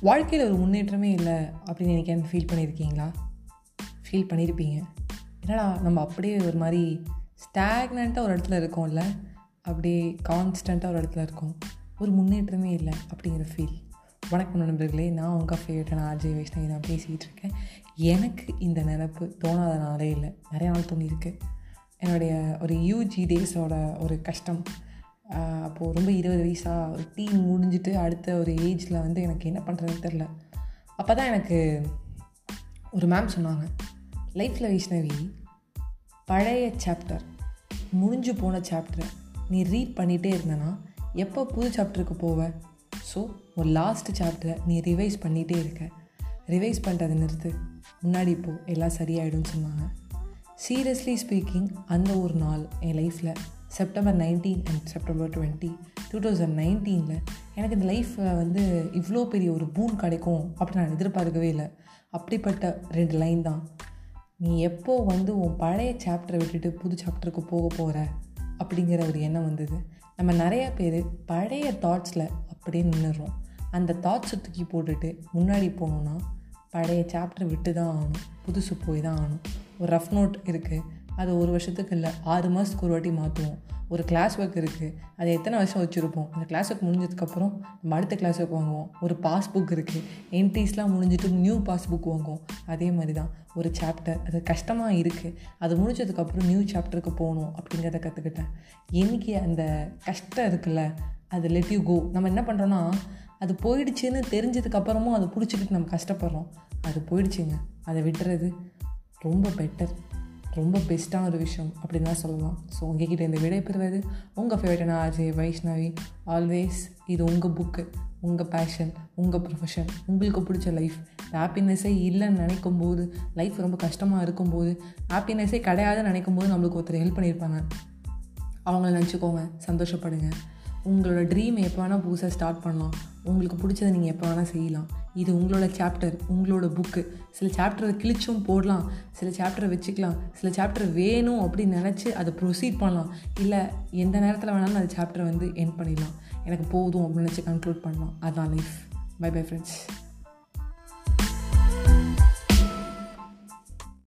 வாழ்க்கையில் ஒரு முன்னேற்றமே இல்லை அப்படின்னு எனக்கு ஃபீல் பண்ணியிருக்கீங்களா? ஃபீல் பண்ணியிருப்பீங்க. என்னடா நம்ம அப்படியே ஒரு மாதிரி ஸ்டாக்னண்ட்டாக ஒரு இடத்துல இருக்கோம்ல? அப்படியே கான்ஸ்டண்ட்டாக ஒரு இடத்துல இருக்கோம். ஒரு முன்னேற்றமே இல்லை அப்படிங்கிற ஃபீல் வணக்கம் நண்பர்களே நான் உங்கள் ஃபேவரட்டான ஆர்ஜே வைஷ்ணவி நான் பேசிகிட்டு இருக்கேன். எனக்கு இந்த நினப்பு தோணாத நாளே இல்லை. நிறைய நாள் தோணியிருக்கு. என்னுடைய ஒரு யூஜி டேஸோட ஒரு கஷ்டம். அப்போது ரொம்ப இருபது வயசாக ஒரு டீம் முடிஞ்சிட்டு அடுத்த ஒரு ஏஜில் வந்து எனக்கு என்ன பண்ணுறதுன்னு தெரில அப்போ தான் எனக்கு ஒரு மேம் சொன்னாங்க லைஃப்பில் வைஷ்ணவி பழைய சாப்டர் முடிஞ்சு போன சாப்டரை நீ ரீட் பண்ணிகிட்டே இருந்தனா எப்போ புது சாப்டருக்கு போவ? ஸோ ஒரு லாஸ்ட் சாப்டரை நீ ரிவைஸ் பண்ணிகிட்டே இருக்க. ரிவைஸ் பண்ணுறதை நிறுத்து. முன்னாடி போ எல்லாம் சரியாயிடும்னு சொன்னாங்க. சீரியஸ்லி ஸ்பீக்கிங் அந்த ஒரு நாள் என் லைஃப்பில் September nineteen and September twenty two thousand நைன்டீனில் எனக்கு இந்த லைஃப்பில் வந்து இவ்வளோ பெரிய ஒரு பூன் கிடைக்கும் அப்படின்னு நான் எதிர்பார்க்கவே இல்லை. அப்படிப்பட்ட ரெண்டு லைன் தான். நீ எப்போ வந்து உன் பழைய சாப்டரை விட்டுட்டு புது சாப்டருக்கு போக போகிற அப்படிங்கிற ஒரு எண்ணம் வந்தது. நம்ம நிறைய பேர் பழைய தாட்ஸில் அப்படியே நின்றுறோம் அந்த தாட்ஸை தூக்கி போட்டுட்டு முன்னாடி போகணுன்னா பழைய சாப்டர் விட்டு தான் ஆகணும். புதுசு போய் தான் ஆகணும். ஒரு ரஃப் நோட் இருக்குது அது ஒரு வருஷத்துக்கு இல்லை ஆறு மாதத்துக்கு ஒரு வாட்டி மாற்றுவோம் ஒரு கிளாஸ் ஒர்க் இருக்குது அதை எத்தனை வருஷம் வச்சுருப்போம்? அந்த கிளாஸ் ஒர்க் முடிஞ்சதுக்கப்புறம் நம்ம அடுத்த கிளாஸ் ஒர்க் வாங்குவோம். ஒரு பாஸ்புக் இருக்குது என்ட்ரிஸ்லாம் முடிஞ்சிட்டு நியூ பாஸ்புக் வாங்குவோம். அதே மாதிரி தான் ஒரு சாப்டர் அது கஷ்டமாக இருக்குது அது முடிஞ்சதுக்கப்புறம் நியூ சாப்டருக்கு போகணும் அப்படிங்கிறத கற்றுக்கிட்டேன் என்றைக்கு அந்த கஷ்டம் இருக்குல்ல அது லெட் யூ கோ நம்ம என்ன பண்ணுறோன்னா அது போயிடுச்சுன்னு தெரிஞ்சதுக்கப்புறமும் அதை பிடிச்சிக்கிட்டு நம்ம கஷ்டப்படுறோம். அது போயிடுச்சுங்க. அதை விட்டுறது ரொம்ப பெட்டர் ரொம்ப பெஸ்ட்டான ஒரு விஷயம் அப்படின்னு தான் சொல்லலாம். ஸோ உங்ககிட்ட இந்த விடை பெறுவது உங்கள் ஃபேவரட்டான அஜய் வைஷ்ணவி ஆல்வேஸ் இது உங்கள் புக்கு உங்கள் பேஷன் உங்கள் ப்ரொஃபஷன் உங்களுக்கு பிடிச்ச லைஃப் ஹாப்பினஸ்ஸே இல்லைன்னு நினைக்கும் போது லைஃப் ரொம்ப கஷ்டமாக இருக்கும்போது ஹாப்பினஸ்ஸே கிடையாதுன்னு நினைக்கும் போது நம்மளுக்கு ஒருத்தர் ஹெல்ப் பண்ணியிருப்பாங்க. அவங்கள நினச்சிக்கோங்க சந்தோஷப்படுங்க. உங்களோட ட்ரீம் எப்போ வேணால் புதுசாக ஸ்டார்ட் பண்ணலாம். உங்களுக்கு பிடிச்சதை நீங்கள் எப்போ வேணால் செய்யலாம். இது உங்களோட சாப்டர் உங்களோட புக்கு சில சாப்டரை கிழிச்சும் போடலாம் சில சாப்டரை வச்சுக்கலாம் சில சாப்டர் வேணும் அப்படின்னு நினச்சி அதை ப்ரொசீட் பண்ணலாம். இல்லை எந்த நேரத்தில் வேணாலும் அந்த சாப்டரை வந்து என் பண்ணிடலாம். எனக்கு போதும் அப்படின்னு நினச்சி கன்க்ளூட் பண்ணலாம். அதுதான் லைஃப் பை பை ஃப்ரெண்ட்ஸ்